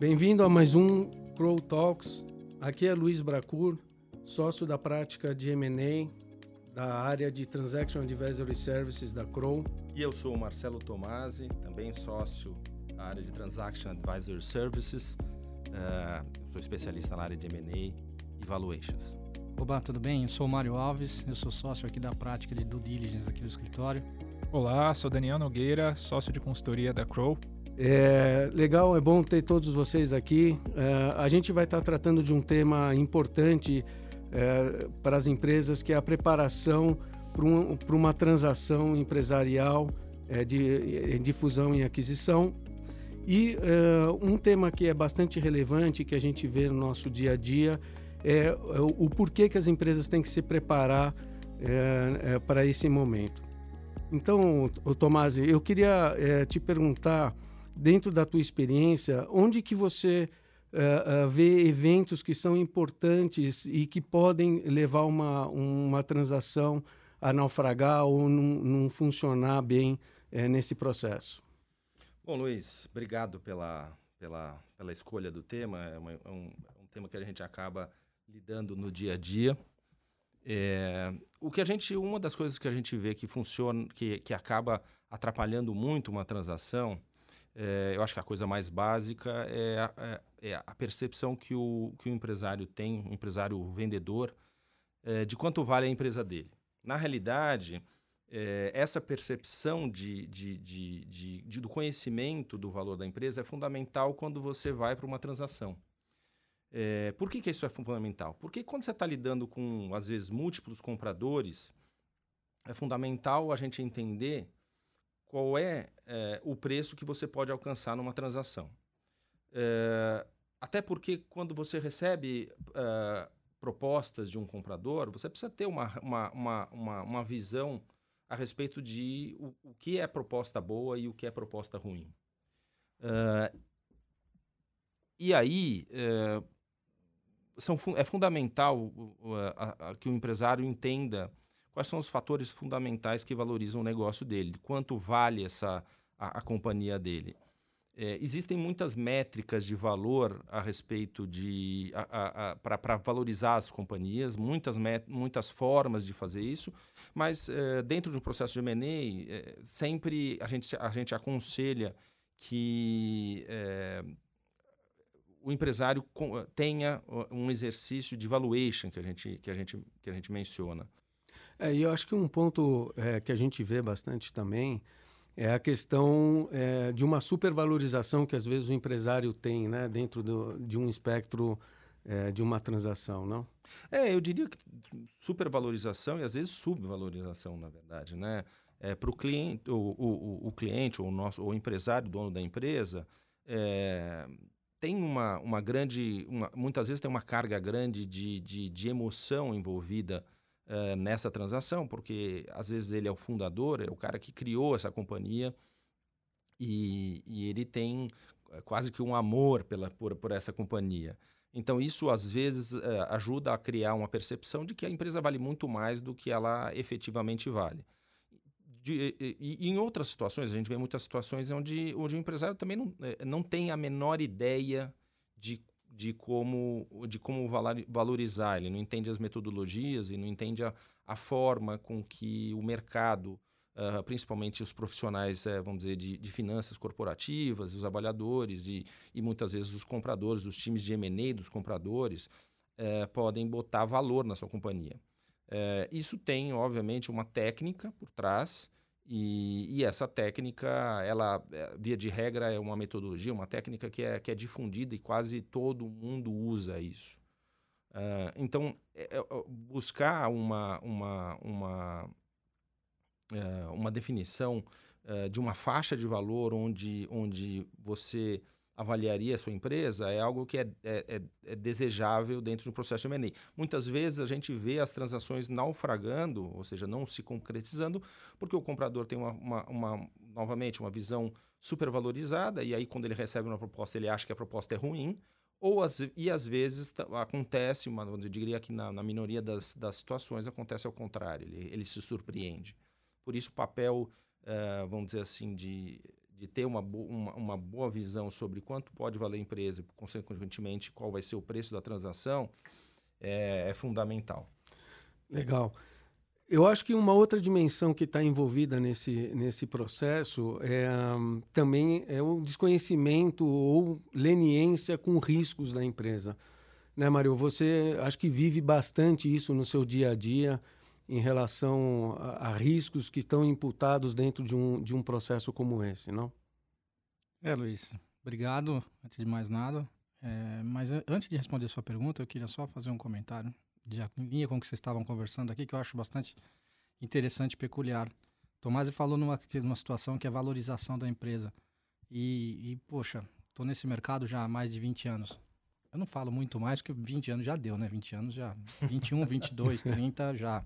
Bem-vindo a mais um Crow Talks. Aqui é Luiz Bracur, sócio da prática de M&A da área de Transaction Advisory Services da Crow. E eu sou o Marcelo Tomasi, também sócio da área de Transaction Advisory Services. Uh, sou especialista na área de M&A e Valuations. Oba, tudo bem? Eu sou o Mário Alves, eu sou sócio aqui da prática de Due Diligence aqui do escritório. Olá, sou Daniel Nogueira, sócio de consultoria da Crow. É legal, é bom ter todos vocês aqui. É, a gente vai estar tratando de um tema importante é, para as empresas, que é a preparação para, um, uma transação empresarial é, de, de fusão e aquisição. E é, um tema que é bastante relevante, que a gente vê no nosso dia a dia, é, é o, o porquê que as empresas têm que se preparar é, para esse momento. Então, Tomás, eu queria te perguntar dentro da tua experiência, onde que você uh, uh, vê eventos que são importantes e que podem levar uma, uma transação a naufragar ou não, não funcionar bem uh, nesse processo? Bom, Luiz, obrigado pela, pela, pela escolha do tema. É, uma, é um, é um tema que a gente acaba lidando no dia a dia. É, o que a gente, uma das coisas que a gente vê que funciona, que, que acaba atrapalhando muito uma transação, é, eu acho que a coisa mais básica é a, é, é a, percepção que o, que o empresário tem, o empresário vendedor, é, de quanto vale a empresa dele. Na realidade, é, essa percepção de, de, de, de, do conhecimento do valor da empresa é fundamental quando você vai para uma transação. É, por que, que isso é fundamental? Porque quando você está lidando com, às vezes, múltiplos compradores, é fundamental a gente entender qual é, é, o preço que você pode alcançar numa transação. É, até porque quando você recebe é, propostas de um comprador, você precisa ter uma, uma, uma, uma, uma visão a respeito de o, o, que é proposta boa e o que é proposta ruim. É, e aí, é, são, é fundamental que o empresário entenda quais são os fatores fundamentais que valorizam o negócio dele, quanto vale essa a, a companhia dele. É, existem muitas métricas de valor a respeito de para valorizar as companhias, muitas, met, muitas formas de fazer isso, mas é, dentro de um processo de M&A, é, sempre a gente, a gente aconselha que é, o empresário tenha um exercício de valuation que a gente, que a gente, que a gente menciona. É, e eu acho que um ponto é, que a gente vê bastante também é a questão é, de uma supervalorização que às vezes o empresário tem né, dentro do, de um espectro é, de uma transação, não? É, eu diria que supervalorização e às vezes subvalorização, na verdade, né? É, para o cliente, o, o, cliente ou o nosso, o empresário, dono da empresa, é, tem uma, uma grande, uma, muitas vezes tem uma carga grande de, de, de emoção envolvida uh, nessa transação, porque às vezes ele é o fundador, é o cara que criou essa companhia e, e ele tem eh, quase que um amor pela, por, por essa companhia. Então, isso às vezes uh, ajuda a criar uma percepção de que a empresa vale muito mais do que ela efetivamente vale. De, e, e, em outras situações, a gente vê muitas situações onde, onde o empresário também não, não tem a menor ideia de de como, de como valorizar. Ele não entende as metodologias e não entende a, a forma com que o mercado, uh, principalmente os profissionais, uh, vamos dizer, de, de, finanças corporativas, os avaliadores e, e muitas vezes os compradores, os times de M&A dos compradores, uh, podem botar valor na sua companhia. Eh, isso tem, obviamente, uma técnica por trás e, e, essa técnica, ela, é, via de regra, é uma metodologia, uma técnica que é, que é difundida e quase todo mundo usa isso. Uh, então, é, é, buscar uma, uma, uma, uh, uma definição uh, de uma faixa de valor onde, onde você avaliaria a sua empresa é algo que é, é, é, é desejável dentro de um processo de M&A. Muitas vezes a gente vê as transações naufragando, ou seja, não se concretizando, porque o comprador tem uma, uma, uma novamente, uma visão supervalorizada, e aí quando ele recebe uma proposta, ele acha que a proposta é ruim, ou as, e às vezes acontece, uma, eu diria que na, na minoria das, das situações acontece ao contrário, ele, ele se surpreende. Por isso o papel, uh, vamos dizer assim, de de ter uma, bo uma, uma, boa visão sobre quanto pode valer a empresa e, consequentemente, qual vai ser o preço da transação, é, é fundamental. Legal. Eu acho que uma outra dimensão que está envolvida nesse, nesse processo é um, também é o desconhecimento ou leniência com riscos da empresa. Né, Mário? Você acho que vive bastante isso no seu dia a dia em relação a, a, riscos que estão imputados dentro de um, de um processo como esse, não? É, Luiz. Obrigado, antes de mais nada. É, mas antes de responder a sua pergunta, eu queria só fazer um comentário de linha com o que vocês estavam conversando aqui, que eu acho bastante interessante e peculiar. Tomás falou numa, numa situação que é a valorização da empresa. E, e poxa, estou nesse mercado já há mais de 20 anos. Eu não falo muito mais, porque 20 anos já deu, né? 20 anos já. 21, 22, 30 já.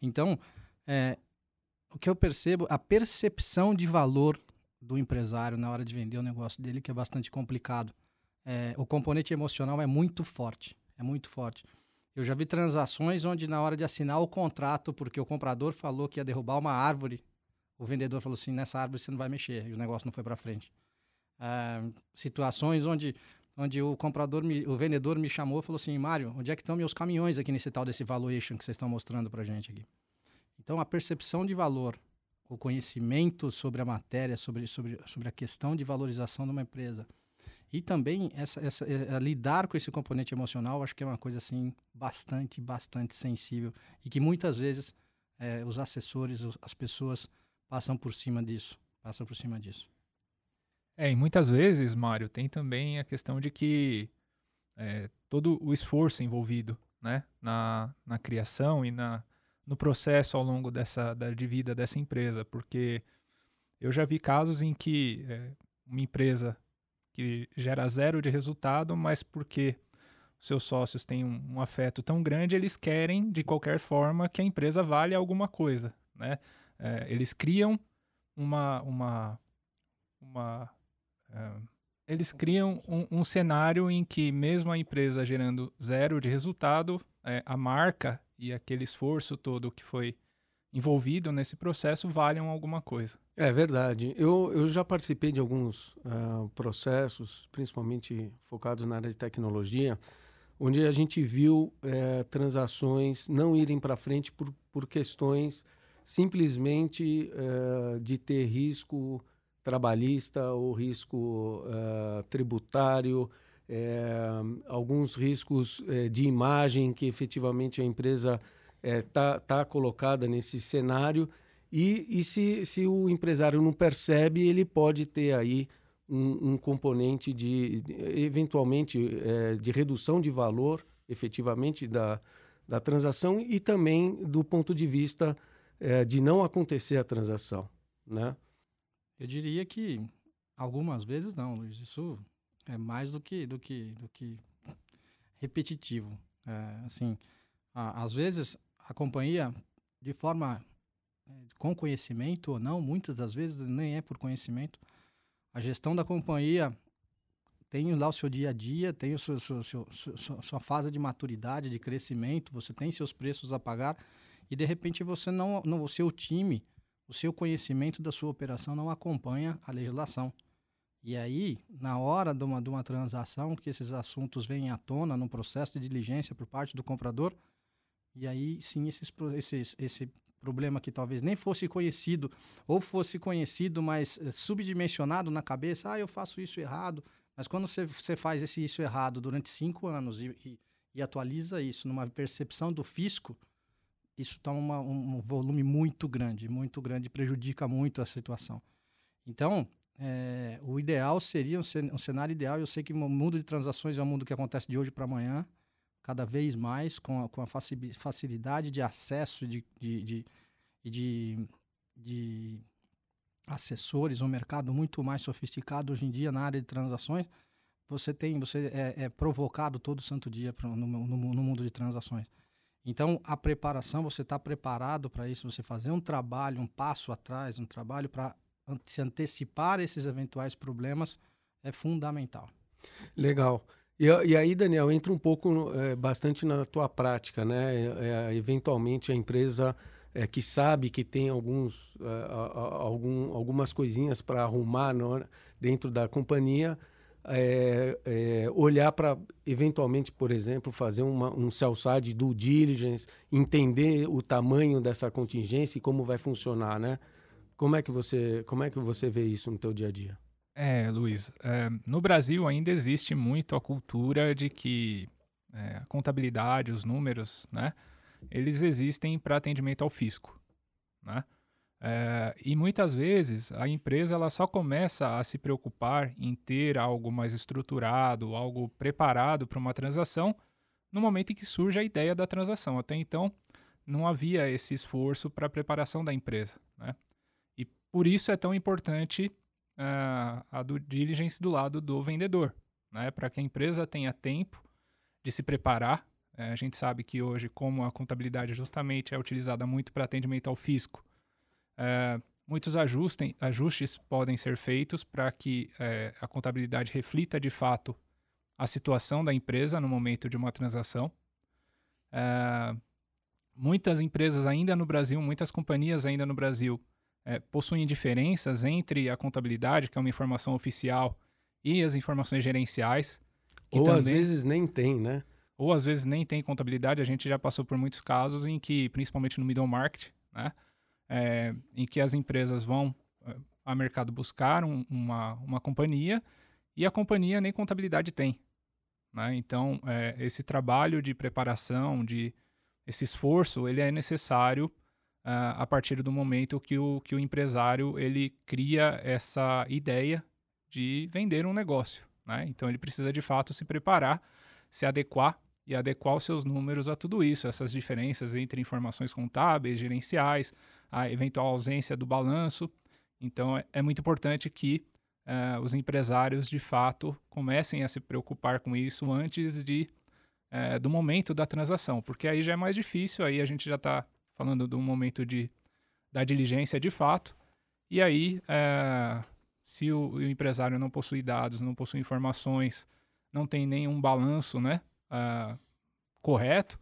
Então, é, o que eu percebo, a percepção de valor do empresário na hora de vender o negócio dele, que é bastante complicado. É, o componente emocional é muito forte. É muito forte. Eu já vi transações onde, na hora de assinar o contrato, porque o comprador falou que ia derrubar uma árvore, o vendedor falou assim: nessa árvore você não vai mexer, e o negócio não foi para frente. Ah, situações onde, onde o comprador, me, o vendedor me chamou e falou assim: Mário, onde é que estão meus caminhões aqui nesse tal desse valuation que vocês estão mostrando para gente aqui? Então, a percepção de valor, o conhecimento sobre a matéria, sobre, sobre, sobre a questão de valorização de uma empresa, e também essa, essa é, lidar com esse componente emocional, acho que é uma coisa assim bastante, bastante sensível e que muitas vezes é, os assessores, as pessoas passam por cima disso, passam por cima disso. É, e muitas vezes, Mário, tem também a questão de que é, todo o esforço envolvido, né, na, na criação e na, no processo ao longo dessa da, de vida dessa empresa, porque eu já vi casos em que é, uma empresa que gera zero de resultado, mas porque seus sócios têm um, um, afeto tão grande, eles querem, de qualquer forma, que a empresa valha alguma coisa. Né? É, eles criam uma. uma, uma eles criam um, um, cenário em que, mesmo a empresa gerando zero de resultado, é, a marca e aquele esforço todo que foi envolvido nesse processo valham alguma coisa. É verdade. Eu, eu já participei de alguns uh, processos, principalmente focados na área de tecnologia, onde a gente viu uh, transações não irem para frente por, por questões simplesmente uh, de ter risco trabalhista ou risco eh, tributário, alguns riscos de imagem que efetivamente a empresa está tá colocada nesse cenário e, e se, se o empresário não percebe, ele pode ter aí um, um componente de, de eventualmente, é, de redução de valor, efetivamente, da, da transação e também do ponto de vista é, de não acontecer a transação, né? Eu diria que algumas vezes não, Luiz. Isso é mais do que, do que, do que repetitivo. É, assim, a, às vezes a companhia, de forma é, com conhecimento ou não, muitas das vezes nem é por conhecimento. A gestão da companhia tem lá o seu dia a dia, tem o seu, seu, seu, sua, sua fase de maturidade, de crescimento, você tem seus preços a pagar e de repente você não, não o seu time, o seu conhecimento da sua operação não acompanha a legislação. E aí, na hora de uma, de uma transação, que esses assuntos vêm à tona no processo de diligência por parte do comprador, e aí sim esses, esses, esse problema que talvez nem fosse conhecido, ou fosse conhecido, mas eh, subdimensionado na cabeça, ah, eu faço isso errado. Mas quando você, você faz esse isso errado durante cinco anos e, e, e atualiza isso numa percepção do fisco, isso toma um, um volume muito grande, muito grande, prejudica muito a situação. Então, é, o ideal seria um, cenário ideal. Eu sei que o mundo de transações é um mundo que acontece de hoje para amanhã cada vez mais com a, com a facilidade de acesso de, de, de, de, de assessores, um mercado muito mais sofisticado hoje em dia na área de transações, você tem, você é, é provocado todo santo dia no, no, no, mundo de transações. Então, a preparação, você está preparado para isso, você fazer um trabalho, um passo atrás, um trabalho para se antecipar esses eventuais problemas é fundamental. Legal. E, e, aí, Daniel, entra um pouco, é, bastante na tua prática, né? É, eventualmente a empresa é, que sabe que tem alguns, algum, algumas coisinhas para arrumar no, dentro da companhia, é, é, olhar para, eventualmente, por exemplo, fazer uma, um sell-side due diligence, entender o tamanho dessa contingência e como vai funcionar, né? Como é que você, como é que você vê isso no teu dia a dia? É, Luiz, é, no Brasil ainda existe muito a cultura de que é, a contabilidade, os números, né, eles existem para atendimento ao fisco, né? É, e muitas vezes a empresa ela só começa a se preocupar em ter algo mais estruturado, algo preparado para uma transação no momento em que surge a ideia da transação. Até então, não havia esse esforço para a preparação da empresa. Né? E por isso é tão importante uh, a do diligence do lado do vendedor, né? para que a empresa tenha tempo de se preparar. É, a gente sabe que hoje, como a contabilidade justamente é utilizada muito para atendimento ao fisco, é, muitos ajustem, ajustes podem ser feitos para que é, a contabilidade reflita de fato a situação da empresa no momento de uma transação. É, muitas empresas ainda no Brasil, muitas companhias ainda no Brasil, possuem diferenças entre a contabilidade, que é uma informação oficial, e as informações gerenciais. Ou também, às vezes nem tem, né? Ou às vezes nem tem contabilidade. A gente já passou por muitos casos em que, principalmente no middle market, né? É, em que as empresas vão é, a mercado buscar um, uma, uma companhia e a companhia nem contabilidade tem. Né? Então, é, esse trabalho de preparação, de esse esforço, ele é necessário uh, a partir do momento que o, que o empresário ele cria essa ideia de vender um negócio. Né? Então, ele precisa de fato se preparar, se adequar e adequar os seus números a tudo isso, essas diferenças entre informações contábeis, gerenciais, a eventual ausência do balanço. Então, é, é muito importante que uh, os empresários, de fato, comecem a se preocupar com isso antes de, uh, do momento da transação, porque aí já é mais difícil, aí a gente já está falando do momento de, da diligência de fato, e aí, uh, se o, o, empresário não possui dados, não possui informações, não tem nenhum balanço né, correto,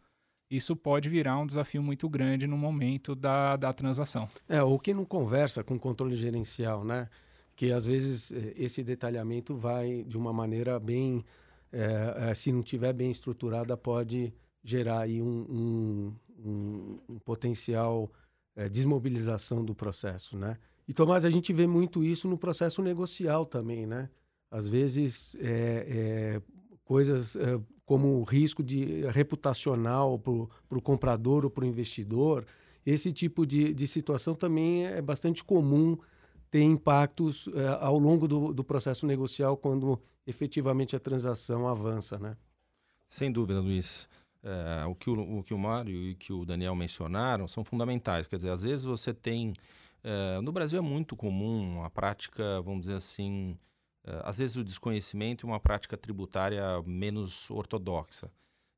isso pode virar um desafio muito grande no momento da, da transação. É, ou que não conversa com o controle gerencial, né? Que às vezes eh, esse detalhamento vai de uma maneira bem, é, é, se não tiver bem estruturada, pode gerar aí um, um, um, um potencial é, desmobilização do processo, né? E Tomás, a gente vê muito isso no processo negocial também, né? Às vezes, é, é, coisas é, como risco de reputacional para o comprador ou para o investidor. Esse tipo de, de situação também é bastante comum ter impactos é, ao longo do, do processo negocial quando efetivamente a transação avança, né? Sem dúvida, Luiz. É, o, que o, o que o Mário e que o Daniel mencionaram são fundamentais. Quer dizer, às vezes você tem. É, no Brasil é muito comum a prática, vamos dizer assim, às vezes o desconhecimento e uma prática tributária menos ortodoxa.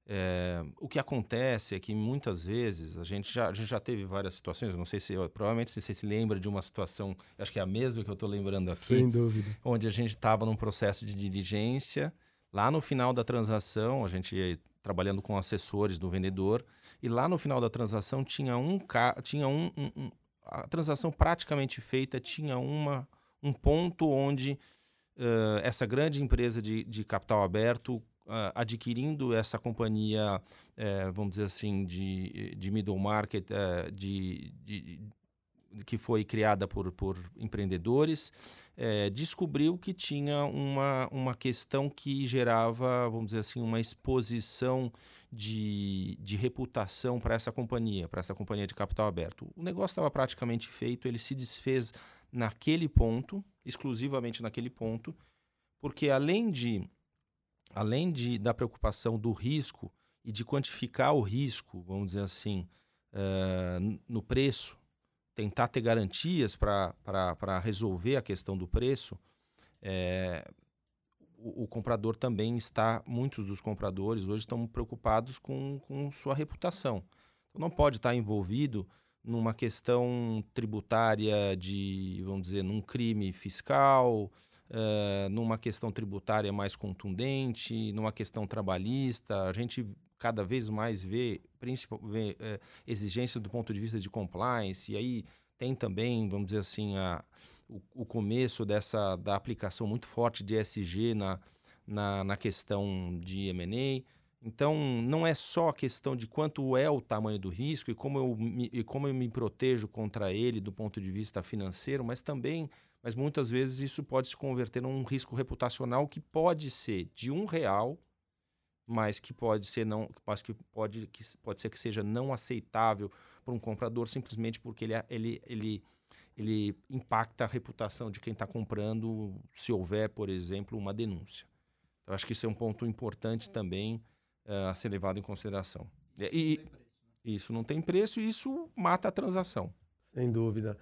É, o que acontece é que muitas vezes a gente já, a gente já teve várias situações, eu não sei se provavelmente se você se lembra de uma situação, acho que é a mesma que eu estou lembrando aqui, sem dúvida, onde a gente estava num processo de diligência, lá no final da transação, a gente trabalhando com assessores do vendedor, e lá no final da transação tinha um tinha um, um a transação praticamente feita tinha uma um ponto onde uh, essa grande empresa de, de capital aberto uh, adquirindo essa companhia, uh, vamos dizer assim, de, de middle market, de, de, que foi criada por, por empreendedores, descobriu que tinha uma, uma questão que gerava, vamos dizer assim, uma exposição de, de reputação para essa companhia, para essa companhia de capital aberto. O negócio estava praticamente feito, ele se desfez naquele ponto, exclusivamente naquele ponto, porque além de além de da preocupação do risco e de quantificar o risco, vamos dizer assim, uh, no preço, tentar ter garantias para resolver a questão do preço, é, o, o, comprador também está, muitos dos compradores hoje estão preocupados com, com sua reputação. Então não pode estar envolvido numa questão tributária de, vamos dizer, num crime fiscal, uh, numa questão tributária mais contundente, numa questão trabalhista. A gente cada vez mais vê, vê é, exigências do ponto de vista de compliance, e aí tem também, vamos dizer assim, a, o, o começo dessa da aplicação muito forte de ESG na, na, na questão de M&A. Então, não é só a questão de quanto é o tamanho do risco e como eu me, e como eu me protejo contra ele do ponto de vista financeiro, mas também, mas muitas vezes isso pode se converter num risco reputacional que pode ser de um real, mas que pode ser não, mas que pode, que pode ser que seja não aceitável para um comprador simplesmente porque ele, ele, ele, ele impacta a reputação de quem está comprando se houver, por exemplo, uma denúncia. Eu acho que isso é um ponto importante também uh, a ser levado em consideração. E, e isso não tem preço e isso mata a transação. Sem dúvida.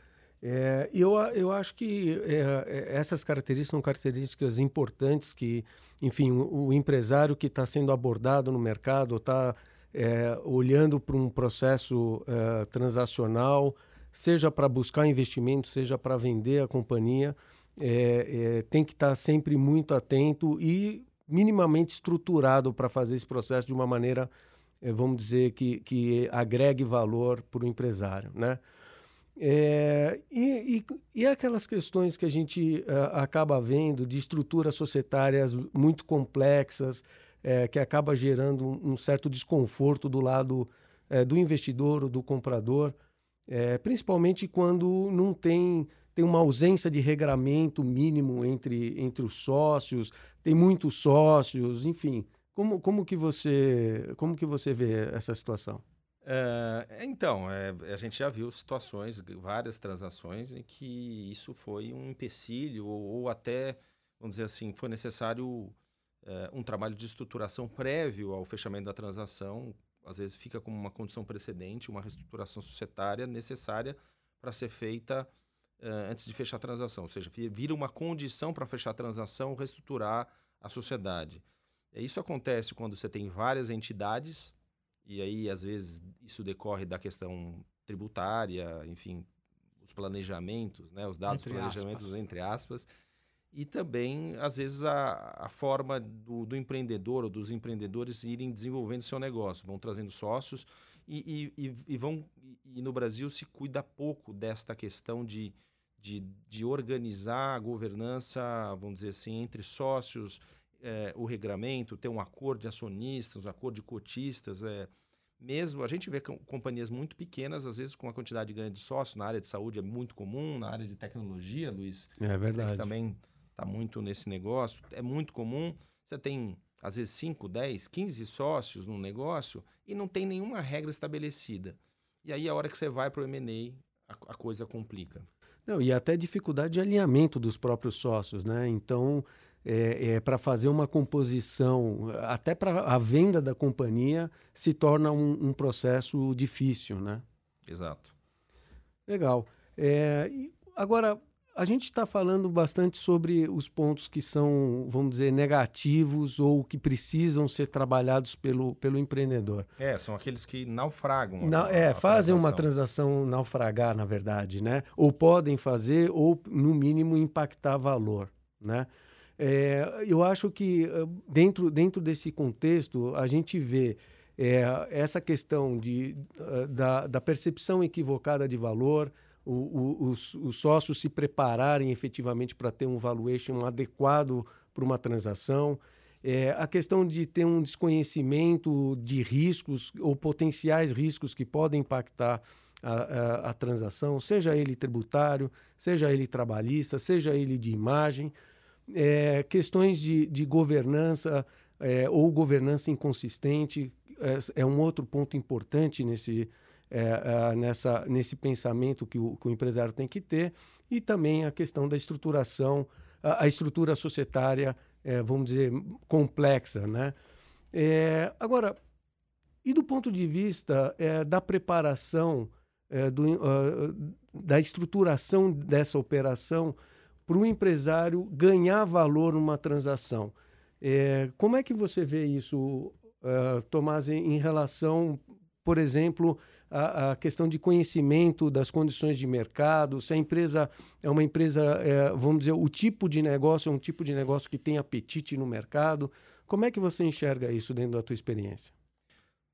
É, eu, eu acho que é, essas características são características importantes que, enfim, o, o empresário que está sendo abordado no mercado está é, olhando para um processo é, transacional, seja para buscar investimento, seja para vender a companhia, é, tem que estar tá sempre muito atento e minimamente estruturado para fazer esse processo de uma maneira, eh, vamos dizer, que, que agregue valor para o empresário, né? É, e, e, e, aquelas questões que a gente uh, acaba vendo de estruturas societárias muito complexas, é, que acaba gerando um, um, certo desconforto do lado é, do investidor ou do comprador, principalmente quando não tem tem uma ausência de regramento mínimo entre, entre os sócios, tem muitos sócios, enfim. Como, como, que, você, como que você vê essa situação? É, então, é, a gente já viu situações, várias transações em que isso foi um empecilho ou, ou até, vamos dizer assim, foi necessário é, um trabalho de estruturação prévio ao fechamento da transação. Às vezes fica como uma condição precedente, uma reestruturação societária necessária para ser feita uh, antes de fechar a transação, ou seja, vira uma condição para fechar a transação, reestruturar a sociedade. Isso acontece quando você tem várias entidades, e aí às vezes isso decorre da questão tributária, enfim, os planejamentos, né, os dados entre planejamentos, aspas. entre aspas, e também, às vezes, a, a forma do, do, empreendedor ou dos empreendedores irem desenvolvendo seu negócio, vão trazendo sócios e, e, e, vão. E no Brasil se cuida pouco desta questão de de, de organizar a governança, vamos dizer assim, entre sócios, é, o regramento, ter um acordo de acionistas, um acordo de cotistas. É, mesmo a gente vê companhias muito pequenas, às vezes com uma quantidade grande de sócios, na área de saúde é muito comum, na área de tecnologia, Luiz. É verdade. também está muito nesse negócio, é muito comum. Você tem, às vezes, 5, 10, 15 sócios num negócio e não tem nenhuma regra estabelecida. E aí, a hora que você vai para o M&A, a coisa complica. Não, e até dificuldade de alinhamento dos próprios sócios, né? Então, é, é para fazer uma composição, até para a venda da companhia, se torna um, um processo difícil, né? Exato. Legal. É, agora, a gente está falando bastante sobre os pontos que são, vamos dizer, negativos ou que precisam ser trabalhados pelo, pelo empreendedor. É, são aqueles que naufragam. Na, a, é, a fazem transação. uma transação naufragar, na verdade, né? Ou podem fazer, ou no mínimo impactar valor, né? É, eu acho que eh, dentro, dentro desse contexto a gente vê é, essa questão de, eh, da, da percepção equivocada de valor, o, o, os, os, sócios se prepararem efetivamente para ter um valuation adequado para uma transação. É, a questão de ter um desconhecimento de riscos ou potenciais riscos que podem impactar a, a, a transação, seja ele tributário, seja ele trabalhista, seja ele de imagem. É, questões de, de governança é, ou governança inconsistente é, é um outro ponto importante nesse, é, é, nessa, nesse pensamento que o, que o, empresário tem que ter e também a questão da estruturação, a, a estrutura societária, é, vamos dizer, complexa. Né? É, agora, e do ponto de vista é, da preparação, é, do, uh, da estruturação dessa operação para o empresário ganhar valor numa transação? como é que você vê isso, uh, Tomás, em, em relação, por exemplo, a, a, questão de conhecimento das condições de mercado, se a empresa é uma empresa, é, vamos dizer, o tipo de negócio é um tipo de negócio que tem apetite no mercado. Como é que você enxerga isso dentro da tua experiência?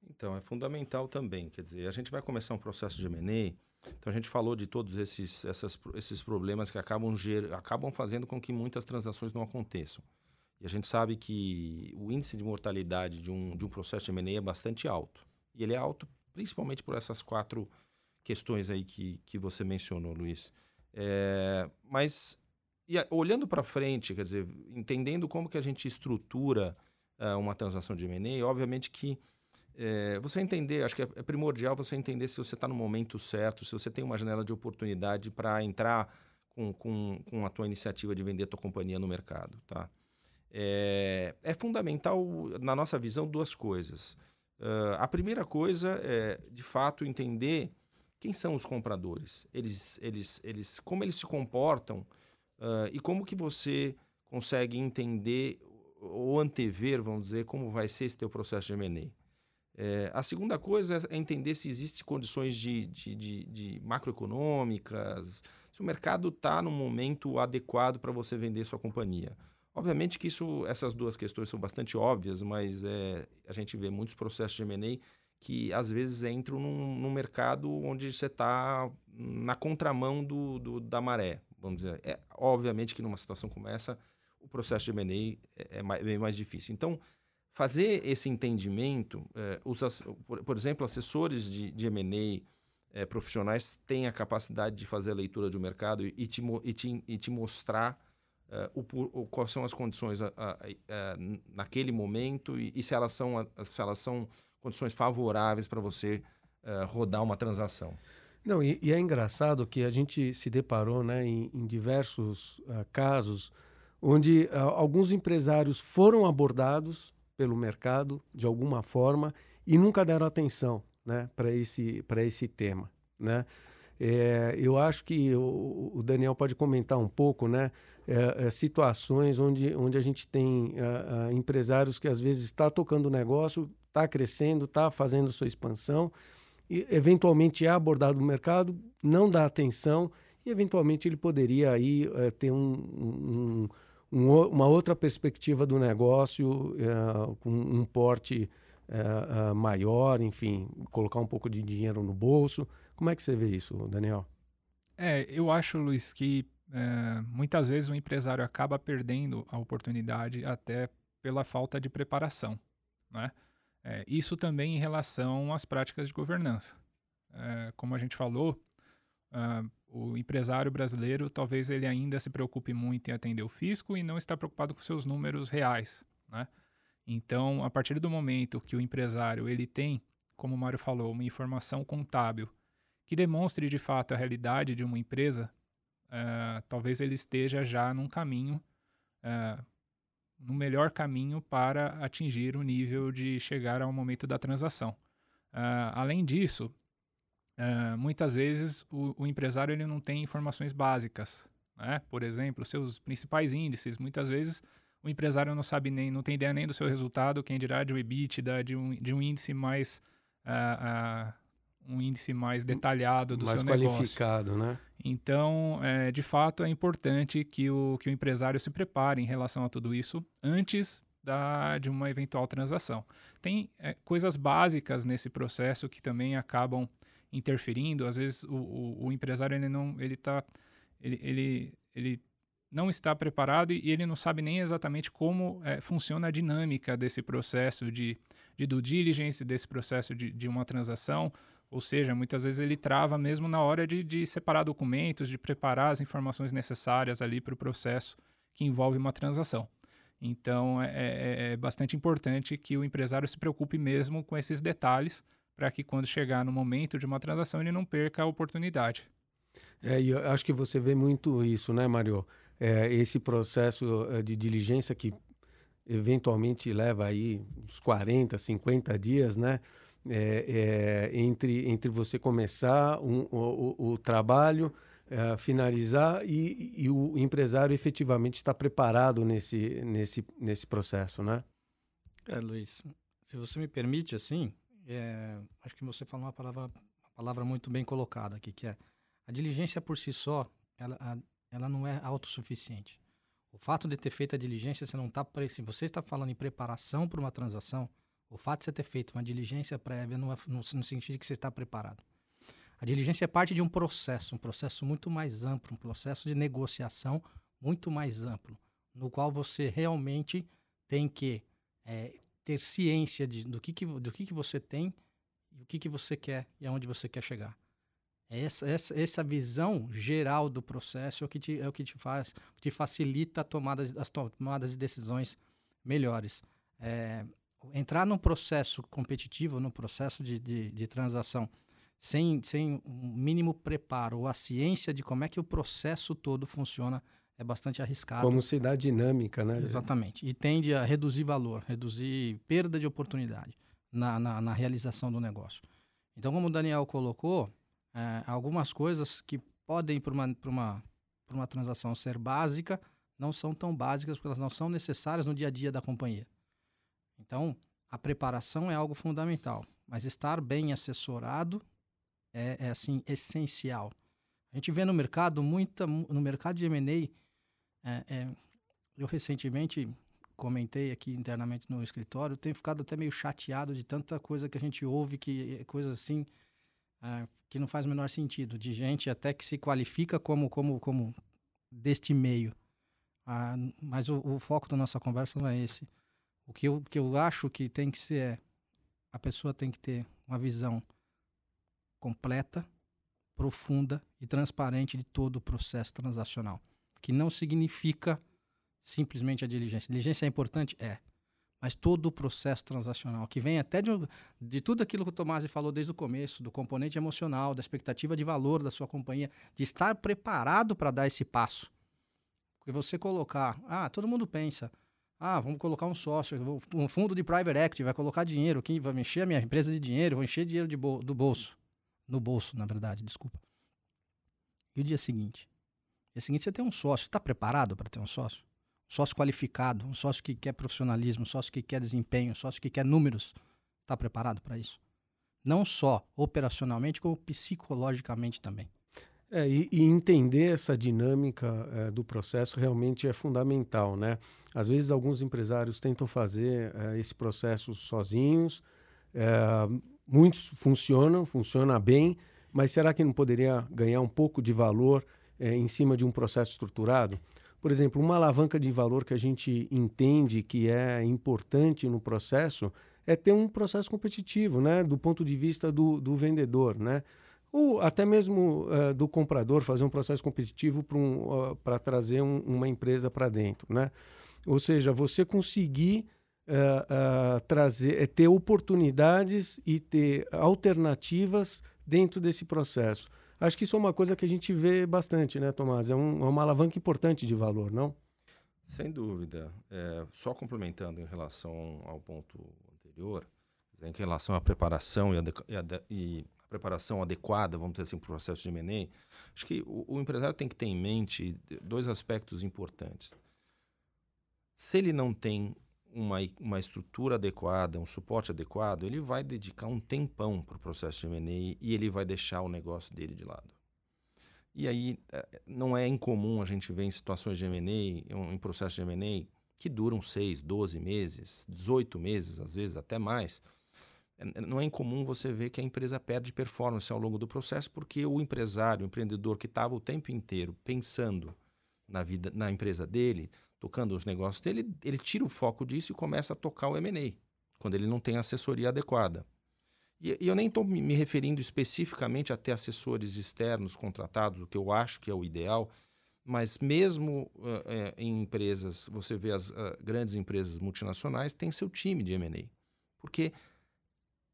Então, é fundamental também. Quer dizer, a gente vai começar um processo de M&A, então a gente falou de todos esses, essas, esses problemas que acabam, ger, acabam fazendo com que muitas transações não aconteçam. E a gente sabe que o índice de mortalidade de um, de um processo de M&A é bastante alto. E ele é alto principalmente por essas quatro questões aí que, que você mencionou, Luiz. É, mas e, olhando para frente, quer dizer, entendendo como que a gente estrutura uh, uma transação de M&A, obviamente que é, você entender, acho que é, é primordial você entender se você está no momento certo, se você tem uma janela de oportunidade para entrar com, com, com a tua iniciativa de vender a tua companhia no mercado, tá? É, é fundamental, na nossa visão, duas coisas. Uh, a primeira coisa é, de fato, entender quem são os compradores, eles, eles, eles, como eles se comportam uh, e como que você consegue entender ou antever, vamos dizer, como vai ser esse teu processo de M&A. É, a segunda coisa é entender se existem condições de, de, de, de macroeconômicas, se o mercado está no momento adequado para você vender sua companhia. Obviamente que isso, essas duas questões são bastante óbvias, mas é, a gente vê muitos processos de M&A que às vezes entram num, num mercado onde você está na contramão do, do, da maré, vamos dizer. É, obviamente que numa situação como essa, o processo de M&A é, é, mais, bem mais difícil. Então, fazer esse entendimento, é, os, por, por, exemplo, assessores de, de M&A é, profissionais têm a capacidade de fazer a leitura do mercado e te, e te, e te mostrar uh, o, o, quais são as condições uh, uh, naquele momento e, e, se, elas são, se elas são condições favoráveis para você rodar uma transação. Não, e, e, é engraçado que a gente se deparou né, em, em diversos casos onde alguns empresários foram abordados pelo mercado de alguma forma e nunca deram atenção né, para esse, esse tema. Né? É, eu acho que o, o, Daniel pode comentar um pouco, né? É, é, situações onde, onde a gente tem é, é, empresários que às vezes está tocando o negócio, está crescendo, está fazendo sua expansão, e eventualmente é abordado no mercado, não dá atenção e eventualmente ele poderia aí é, ter um, um, um, uma outra perspectiva do negócio com um porte maior, enfim, colocar um pouco de dinheiro no bolso. Como é que você vê isso, Daniel? É, eu acho, Luiz, que é, muitas vezes o empresário acaba perdendo a oportunidade até pela falta de preparação. Né? É, isso também em relação às práticas de governança. É, como a gente falou, uh, o empresário brasileiro talvez ele ainda se preocupe muito em atender o fisco e não está preocupado com seus números reais. Né? Então, a partir do momento que o empresário ele tem, como o Mário falou, uma informação contábil que demonstre de fato a realidade de uma empresa, uh, talvez ele esteja já num caminho, uh, no melhor caminho para atingir o nível de chegar ao momento da transação. Uh, além disso, muitas vezes o, o, empresário ele não tem informações básicas, né? por exemplo, seus principais índices. Muitas vezes o empresário não sabe nem, não tem ideia nem do seu resultado, quem dirá de um EBITDA, de um, de um índice mais uh, uh, um índice mais detalhado do mais seu negócio. Mais qualificado, né? Então, é, de fato, é importante que o, que o empresário se prepare em relação a tudo isso antes da, de uma eventual transação. Tem é, coisas básicas nesse processo que também acabam interferindo. Às vezes, o, o, o empresário ele não, ele tá, ele, ele, ele não está preparado e ele não sabe nem exatamente como é, funciona a dinâmica desse processo de, de due diligence, desse processo de, de uma transação. Ou seja, muitas vezes ele trava mesmo na hora de, de separar documentos, de preparar as informações necessárias ali para o processo que envolve uma transação. Então, é, é, é, bastante importante que o empresário se preocupe mesmo com esses detalhes para que quando chegar no momento de uma transação ele não perca a oportunidade. É, e eu acho que você vê muito isso, né, Mário? É, esse processo é, de diligência que eventualmente leva aí uns 40, 50 dias, né? É, é, entre, entre você começar um, o, o, trabalho, é, finalizar e, e, o empresário efetivamente está preparado nesse, nesse, nesse processo, né? É, Luiz, se você me permite, assim, é, acho que você falou uma palavra, uma palavra muito bem colocada aqui, que é a diligência por si só, ela, a, ela não é autossuficiente. O fato de ter feito a diligência, você não está, se você está falando em preparação para uma transação, O fato de você ter feito uma diligência prévia não, é, não, não significa que você está preparado. A diligência é parte de um processo, um processo muito mais amplo, um processo de negociação muito mais amplo, no qual você realmente tem que é, ter ciência de, do, que, que, do que, que você tem, o que, que você quer e aonde você quer chegar. Essa, essa, essa visão geral do processo é o que te, é o que te faz, te facilita a tomada, as tomadas de decisões melhores. É, entrar num processo competitivo, num processo de, de, de transação, sem, sem um mínimo preparo ou a ciência de como é que o processo todo funciona, é bastante arriscado. Como se dá dinâmica, né? Exatamente. E tende a reduzir valor, reduzir perda de oportunidade na, na, na realização do negócio. Então, como o Daniel colocou, é, algumas coisas que podem, para uma, uma, uma transação ser básica, não são tão básicas porque elas não são necessárias no dia a dia da companhia. Então, a preparação é algo fundamental, mas estar bem assessorado é, é assim essencial. A gente vê no mercado muita no mercado de M&A, é, é, eu recentemente comentei aqui internamente no escritório, tenho ficado até meio chateado de tanta coisa que a gente ouve que é coisa assim ah, que não faz o menor sentido, de gente até que se qualifica como, como, como deste meio. Ah, mas o, o, foco da nossa conversa não é esse. O que eu, que eu acho que tem que ser é, a pessoa tem que ter uma visão completa, profunda e transparente de todo o processo transacional, que não significa simplesmente a diligência. Diligência é importante? É mas todo o processo transacional, que vem até de, de tudo aquilo que o Tomasi falou desde o começo, do componente emocional, da expectativa de valor da sua companhia, de estar preparado para dar esse passo. Porque você colocar, ah, todo mundo pensa, ah, vamos colocar um sócio, um fundo de private equity vai colocar dinheiro, quem vai encher a minha empresa de dinheiro, vou encher dinheiro bol do bolso. No bolso, na verdade, desculpa. E o dia seguinte? O dia seguinte você tem um sócio. Está preparado para ter um sócio? sócio qualificado, um sócio que quer profissionalismo, um sócio que quer desempenho, um sócio que quer números, está preparado para isso? Não só operacionalmente, como psicologicamente também. É, e, e, entender essa dinâmica é, do processo realmente é fundamental, né? Às vezes alguns empresários tentam fazer é, esse processo sozinhos, é, muitos funcionam, funciona bem, mas será que não poderia ganhar um pouco de valor é, em cima de um processo estruturado? Por exemplo, uma alavanca de valor que a gente entende que é importante no processo é ter um processo competitivo, né? Do ponto de vista do, do vendedor, né? Ou até mesmo uh, do comprador fazer um processo competitivo para um, uh, trazer um, uma empresa para dentro, né? Ou seja, você conseguir uh, trazer, ter oportunidades e ter alternativas dentro desse processo. Acho que isso é uma coisa que a gente vê bastante, né, Tomás? É, um, é uma alavanca importante de valor, não? Sem dúvida. É, só complementando em relação ao ponto anterior, em relação à preparação e e preparação adequada, vamos dizer assim, para o processo de M&A, acho que o, o empresário tem que ter em mente dois aspectos importantes. Se ele não tem uma, uma estrutura adequada, um suporte adequado, ele vai dedicar um tempão para o processo de M&A e ele vai deixar o negócio dele de lado. E aí é, não é incomum a gente ver em situações de M&A, em processo de M&A, que duram 6, 12 meses, 18 meses, às vezes até mais. É, não é incomum você ver que a empresa perde performance ao longo do processo porque o empresário, o empreendedor que estava o tempo inteiro pensando na vida, na empresa dele, tocando os negócios dele, ele tira o foco disso e começa a tocar o M&A, quando ele não tem assessoria adequada. E, e eu nem estou me referindo especificamente a ter assessores externos contratados, o que eu acho que é o ideal, mas mesmo uh, uh, em empresas, você vê as uh, grandes empresas multinacionais, tem seu time de M&A. Porque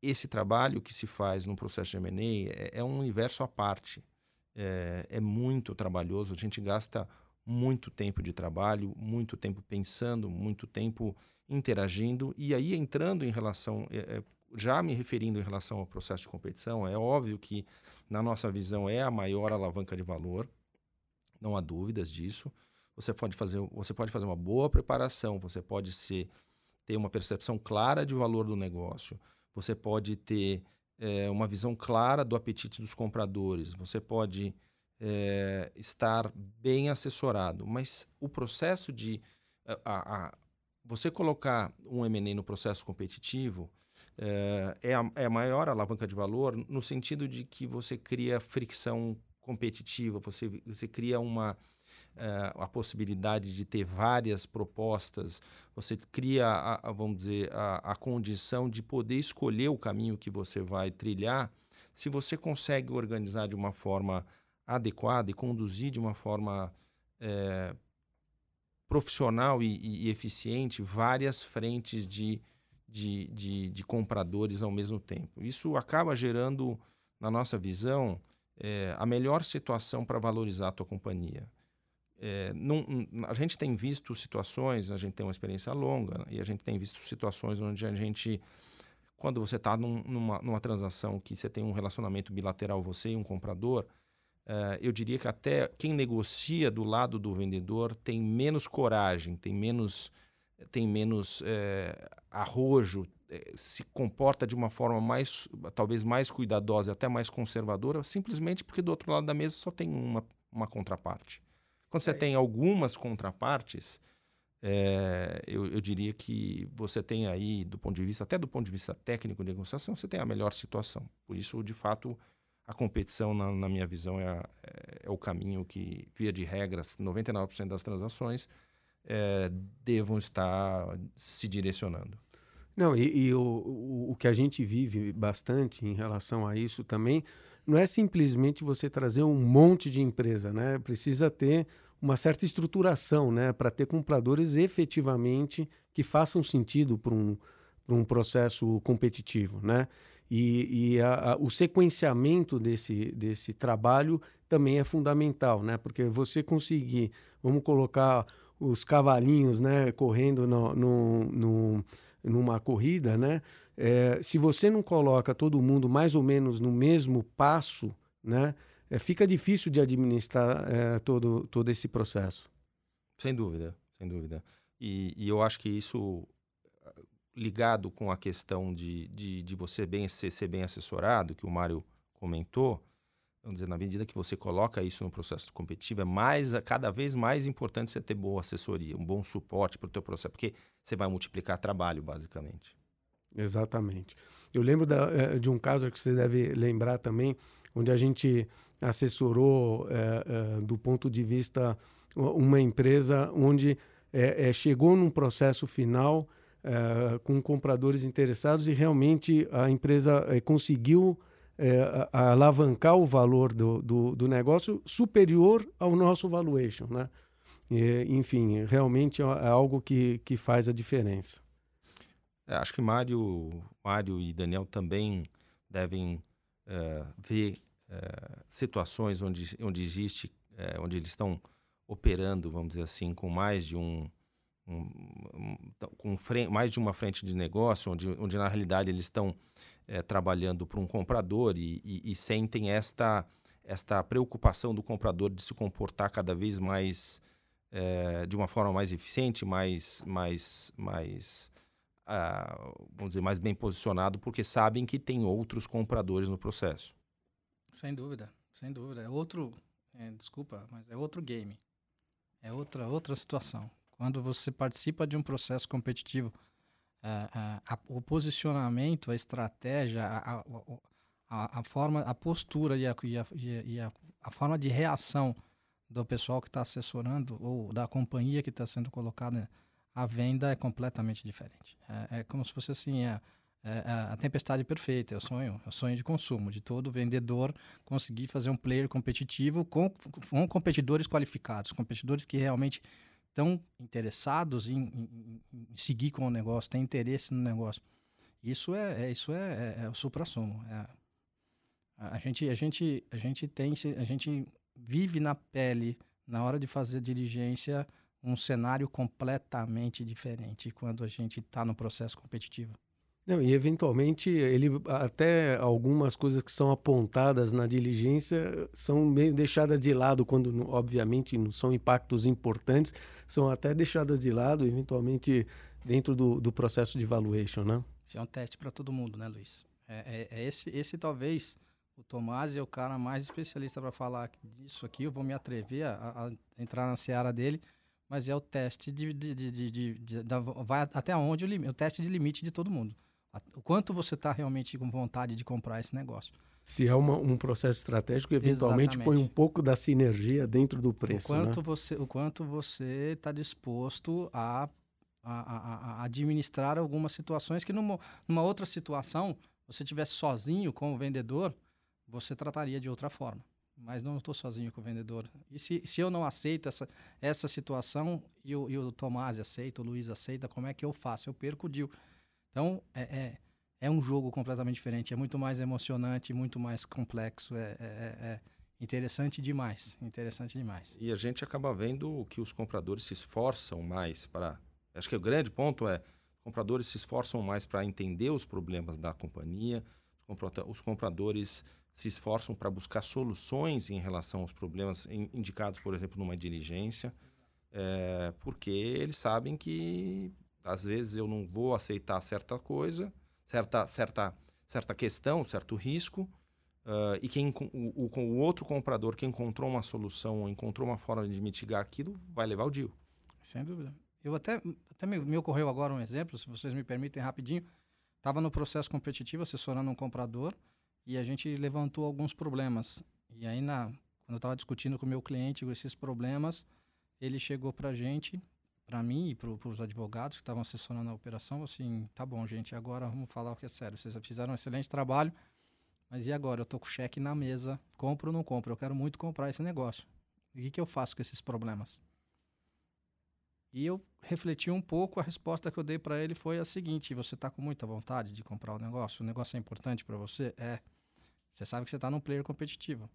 esse trabalho que se faz no processo de M&A é, é, um universo à parte. É, é muito trabalhoso, a gente gasta muito tempo de trabalho, muito tempo pensando, muito tempo interagindo. E aí, entrando em relação, é, é, já me referindo em relação ao processo de competição, é óbvio que, na nossa visão, é a maior alavanca de valor, não há dúvidas disso. Você pode fazer, você pode fazer uma boa preparação, você pode ser, ter uma percepção clara de valor do negócio, você pode ter é, uma visão clara do apetite dos compradores, você pode é, estar bem assessorado, mas o processo de a, a, você colocar um M&A no processo competitivo é, é, a, é a maior alavanca de valor no sentido de que você cria fricção competitiva, você, você cria uma uh, a possibilidade de ter várias propostas, você cria, a, a, vamos dizer, a, a condição de poder escolher o caminho que você vai trilhar, se você consegue organizar de uma forma adequada e conduzir de uma forma é, profissional e, e, e, eficiente várias frentes de, de, de, de, compradores ao mesmo tempo. Isso acaba gerando, na nossa visão, é, a melhor situação para valorizar a tua companhia. É, a gente tem visto situações, a gente tem uma experiência longa e a gente tem visto situações onde a gente, quando você está num, numa, numa transação que você tem um relacionamento bilateral, você e um comprador, é, eu diria que até quem negocia do lado do vendedor tem menos coragem, tem menos, tem menos é, arrojo, é, se comporta de uma forma mais, talvez mais cuidadosa, até mais conservadora, simplesmente porque do outro lado da mesa só tem uma, uma contraparte. Quando você tem algumas contrapartes, é, eu, eu, diria que você tem aí, do ponto de vista, até do ponto de vista técnico de negociação, você tem a melhor situação. Por isso, de fato, a competição, na, na minha visão, é, é, é, o caminho que, via de regras, 99% das transações é, devam estar se direcionando. Não, e, e o, o, o, que a gente vive bastante em relação a isso também não é simplesmente você trazer um monte de empresa, né? Precisa ter uma certa estruturação, né? Para ter compradores efetivamente que façam sentido para um, um processo competitivo, né? E, e a, a, o sequenciamento desse, desse trabalho também é fundamental, né? Porque você conseguir, vamos colocar os cavalinhos, né, correndo no, no, no numa corrida, né? É, se você não coloca todo mundo mais ou menos no mesmo passo, né? É, fica difícil de administrar é, todo, todo esse processo. Sem dúvida, sem dúvida. E, e, eu acho que isso, ligado com a questão de, de, de você bem, ser, ser bem assessorado, que o Mário comentou, vamos dizer, na medida que você coloca isso no processo competitivo, é mais, cada vez mais importante você ter boa assessoria, um bom suporte para o teu processo, porque você vai multiplicar trabalho, basicamente. Exatamente. Eu lembro da, eh, de um caso que você deve lembrar também, onde a gente assessorou é, é, do ponto de vista uma empresa onde é, chegou num processo final com compradores interessados e realmente a empresa conseguiu alavancar o valor do, do, do, negócio superior ao nosso valuation, né? E, enfim, realmente é algo que, que faz a diferença. É, acho que Mário, Mário e Daniel também devem uh, ver situações onde, onde existe, onde eles estão operando, vamos dizer assim, com mais de um, com mais de uma frente de negócio, onde, onde na realidade eles estão trabalhando para um comprador e, e, e sentem esta esta preocupação do comprador de se comportar cada vez mais de uma forma mais eficiente, mais mais mais uh, vamos dizer, mais bem posicionado, porque sabem que tem outros compradores no processo. Sem dúvida, sem dúvida. É outro, é, desculpa, mas é outro game. É outra, outra situação. Quando você participa de um processo competitivo, uh, o posicionamento, a estratégia, a, a, a, forma, a postura e a, e a, e a, a forma de reação do pessoal que está assessorando ou da companhia que está sendo colocada a venda é completamente diferente. É, é como se fosse assim, é, é, é, a tempestade perfeita, é o sonho, é o sonho de consumo, de todo vendedor conseguir fazer um player competitivo com, com competidores qualificados, competidores que realmente estão interessados em, em, em, seguir com o negócio, têm interesse no negócio. Isso é, é isso é, é, é o supra-sumo. É, a gente, a gente, a gente tem, a gente vive na pele na hora de fazer diligência um cenário completamente diferente quando a gente está no processo competitivo. Não, e eventualmente ele até algumas coisas que são apontadas na diligência são meio deixadas de lado quando obviamente não são impactos importantes, são até deixadas de lado eventualmente dentro do, do processo de valuation, né? Isso é um teste para todo mundo, né, Luiz? É, é, é, esse, esse talvez o Tomás é o cara mais especialista para falar disso aqui. Eu vou me atrever a, a entrar na seara dele mas é o teste de, de, de, de, vai até onde o, o teste de limite de todo mundo. O quanto você está realmente com vontade de comprar esse negócio. Se é uma, um processo estratégico, eventualmente Exatamente. põe um pouco da sinergia dentro do preço. O quanto né? você o quanto você está disposto a, a, a, a, administrar algumas situações que numa, numa outra situação, você tivesse sozinho com o vendedor, você trataria de outra forma. Mas não estou sozinho com o vendedor. E se, se eu não aceito essa, essa situação e o, e o Tomás aceita, o Luiz aceita, como é que eu faço? Eu perco o deal. Então, é, é é um jogo completamente diferente, é muito mais emocionante, muito mais complexo, é, é, é, é interessante demais, interessante demais. E a gente acaba vendo que os compradores se esforçam mais para, acho que o grande ponto é, os compradores se esforçam mais para entender os problemas da companhia, os compradores se esforçam para buscar soluções em relação aos problemas indicados, por exemplo, numa diligência, é, porque eles sabem que às vezes eu não vou aceitar certa coisa certa, certa, certa questão, certo risco, uh, e quem, o, o, o, outro comprador que encontrou uma solução ou encontrou uma forma de mitigar aquilo vai levar o deal. Sem dúvida. Eu até, até me, me ocorreu agora um exemplo, se vocês me permitem rapidinho. Estava no processo competitivo assessorando um comprador e a gente levantou alguns problemas. E aí, na, quando eu estava discutindo com o meu cliente esses problemas, ele chegou para a gente para mim e para os advogados que estavam assessorando a operação, assim, tá bom, gente, agora vamos falar o que é sério. Vocês fizeram um excelente trabalho, mas e agora? Eu tô com cheque na mesa, compro ou não compro? Eu quero muito comprar esse negócio. E o que, que eu faço com esses problemas? E eu refleti um pouco, a resposta que eu dei para ele foi a seguinte: você está com muita vontade de comprar o negócio? O negócio é importante para você? É. Você sabe que você está num player competitivo.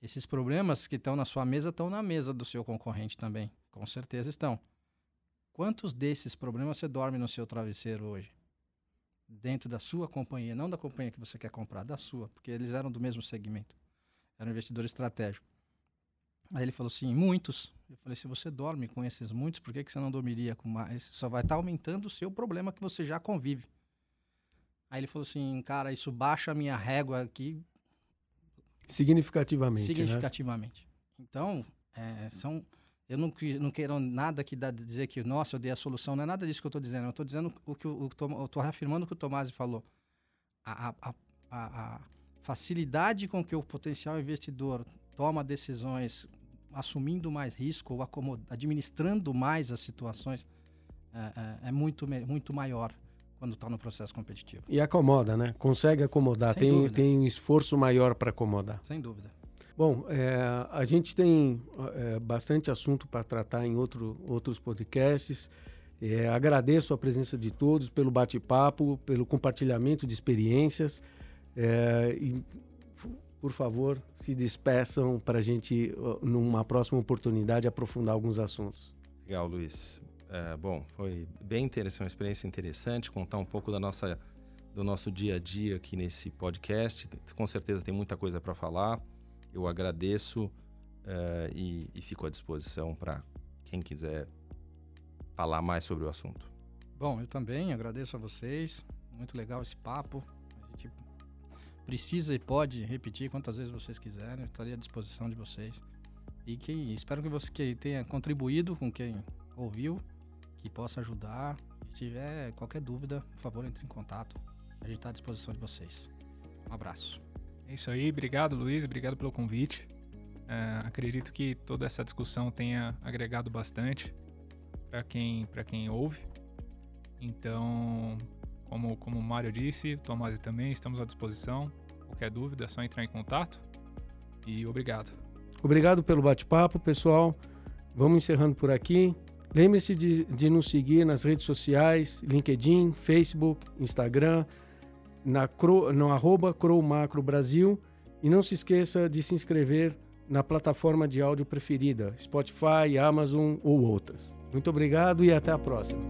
Esses problemas que estão na sua mesa estão na mesa do seu concorrente também. Com certeza estão. Quantos desses problemas você dorme no seu travesseiro hoje? Dentro da sua companhia, não da companhia que você quer comprar, da sua, porque eles eram do mesmo segmento. Era um investidor estratégico. Aí ele falou assim: muitos. Eu falei: se você dorme com esses muitos, por que, que você não dormiria com mais? Só vai estar tá aumentando o seu problema que você já convive. Aí ele falou assim: cara, isso baixa a minha régua aqui. Significativamente. Né? Significativamente. Né? Então, é, são eu não, não quero nada que dá dizer que, nossa, eu dei a solução. Não é nada disso que eu estou dizendo. Eu estou dizendo o que o, eu estou reafirmando o que o Tomasi falou. A, a, a, a, facilidade com que o potencial investidor toma decisões assumindo mais risco ou administrando mais as situações é, é, é muito, muito maior quando está no processo competitivo. E acomoda, né? Consegue acomodar, tem, tem um esforço maior para acomodar. Sem dúvida. Bom, é, a gente tem é, bastante assunto para tratar em outro, outros podcasts. É, agradeço a presença de todos pelo bate-papo, pelo compartilhamento de experiências. É, e, por favor, se despeçam para a gente, numa próxima oportunidade, aprofundar alguns assuntos. Legal, Luiz. É, bom, foi bem interessante, uma experiência interessante, contar um pouco da nossa, do nosso dia a dia aqui nesse podcast. Com certeza tem muita coisa para falar. Eu agradeço uh, e, e fico à disposição para quem quiser falar mais sobre o assunto. Bom, eu também agradeço a vocês. Muito legal esse papo. A gente precisa e pode repetir quantas vezes vocês quiserem. Eu estaria à disposição de vocês. E que espero que você que tenha contribuído com quem ouviu, que possa ajudar. Se tiver qualquer dúvida, por favor, entre em contato. A gente está à disposição de vocês. Um abraço. É isso aí, obrigado Luiz, obrigado pelo convite. É, acredito que toda essa discussão tenha agregado bastante para quem, quem ouve. Então, como, como o Mário disse, Tomás também, estamos à disposição. Qualquer dúvida é só entrar em contato. E obrigado. Obrigado pelo bate-papo, pessoal. Vamos encerrando por aqui. Lembre-se de, de nos seguir nas redes sociais, LinkedIn, Facebook, Instagram na Cro, no arroba Cromacro Brasil e não se esqueça de se inscrever na plataforma de áudio preferida, Spotify, Amazon ou outras. Muito obrigado e até a próxima.